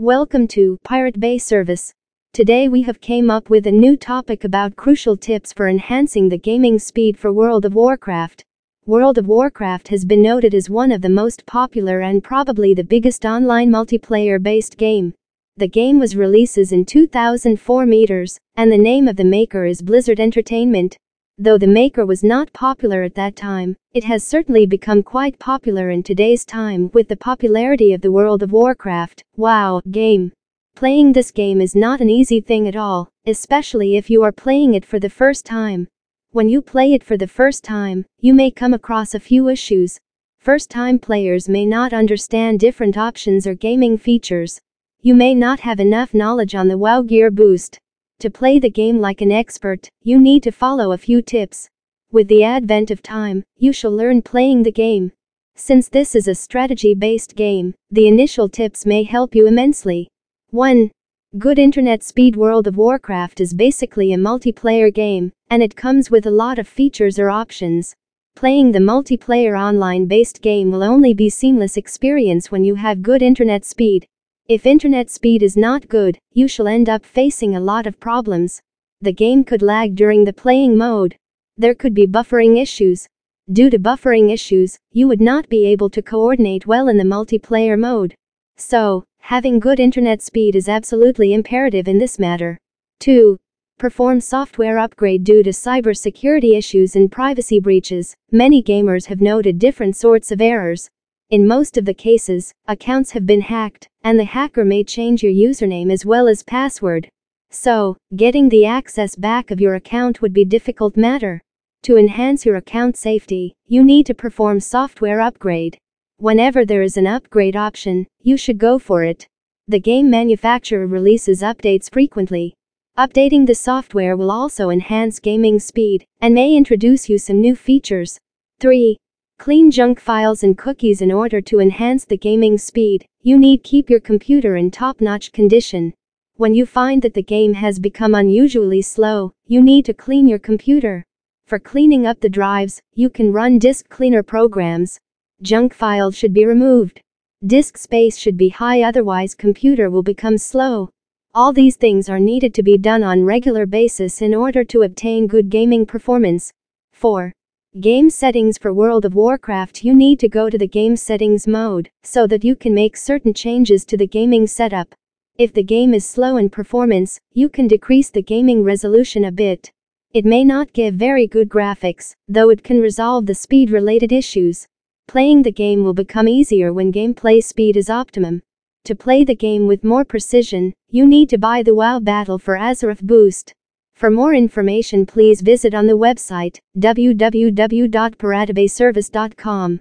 Welcome to Pirate Bay Service. Today we have came up with a new topic about crucial tips for enhancing the gaming speed for World of Warcraft. World of Warcraft has been noted as one of the most popular and probably the biggest online multiplayer based game. The game was releases in 2004 meters, and the name of the maker is Blizzard Entertainment. Though the maker was not popular at that time, it has certainly become quite popular in today's time with the popularity of the World of Warcraft, WoW, game. Playing this game is not an easy thing at all, especially if you are playing it for the first time. When you play it for the first time, you may come across a few issues. First time players may not understand different options or gaming features. You may not have enough knowledge on the WoW Gear Boost. To play the game like an expert, you need to follow a few tips. With the advent of time, you shall learn playing the game. Since this is a strategy based game, the initial tips may help you immensely. 1. Good internet speed World of Warcraft is basically a multiplayer game, and it comes with a lot of features or options. Playing the multiplayer online based game will only be seamless experience when you have good internet speed. If internet speed is not good, you shall end up facing a lot of problems. The game could lag during the playing mode. There could be buffering issues. Due to buffering issues, you would not be able to coordinate well in the multiplayer mode. So, having good internet speed is absolutely imperative in this matter. 2. Perform software upgrade due to cybersecurity issues and privacy breaches. Many gamers have noted different sorts of errors, in most of the cases, accounts have been hacked, and the hacker may change your username as well as password. So, getting the access back of your account would be difficult matter. To enhance your account safety, you need to perform software upgrade. Whenever there is an upgrade option, you should go for it. The game manufacturer releases updates frequently. Updating the software will also enhance gaming speed and may introduce you some new features. 3. Clean junk files and cookies in order to enhance the gaming speed. You need keep your computer in top-notch condition. When you find that the game has become unusually slow, you need to clean your computer. For cleaning up the drives, you can run disk cleaner programs. Junk files should be removed. Disk space should be high otherwise computer will become slow. All these things are needed to be done on regular basis in order to obtain good gaming performance. 4. Game settings for World of Warcraft You need to go to the game settings mode, so that you can make certain changes to the gaming setup. If the game is slow in performance, you can decrease the gaming resolution a bit. It may not give very good graphics, though it can resolve the speed related issues. Playing the game will become easier when gameplay speed is optimum. To play the game with more precision, you need to buy the WoW Battle for Azeroth boost. For more information please visit on the website www.piratabayservice.com.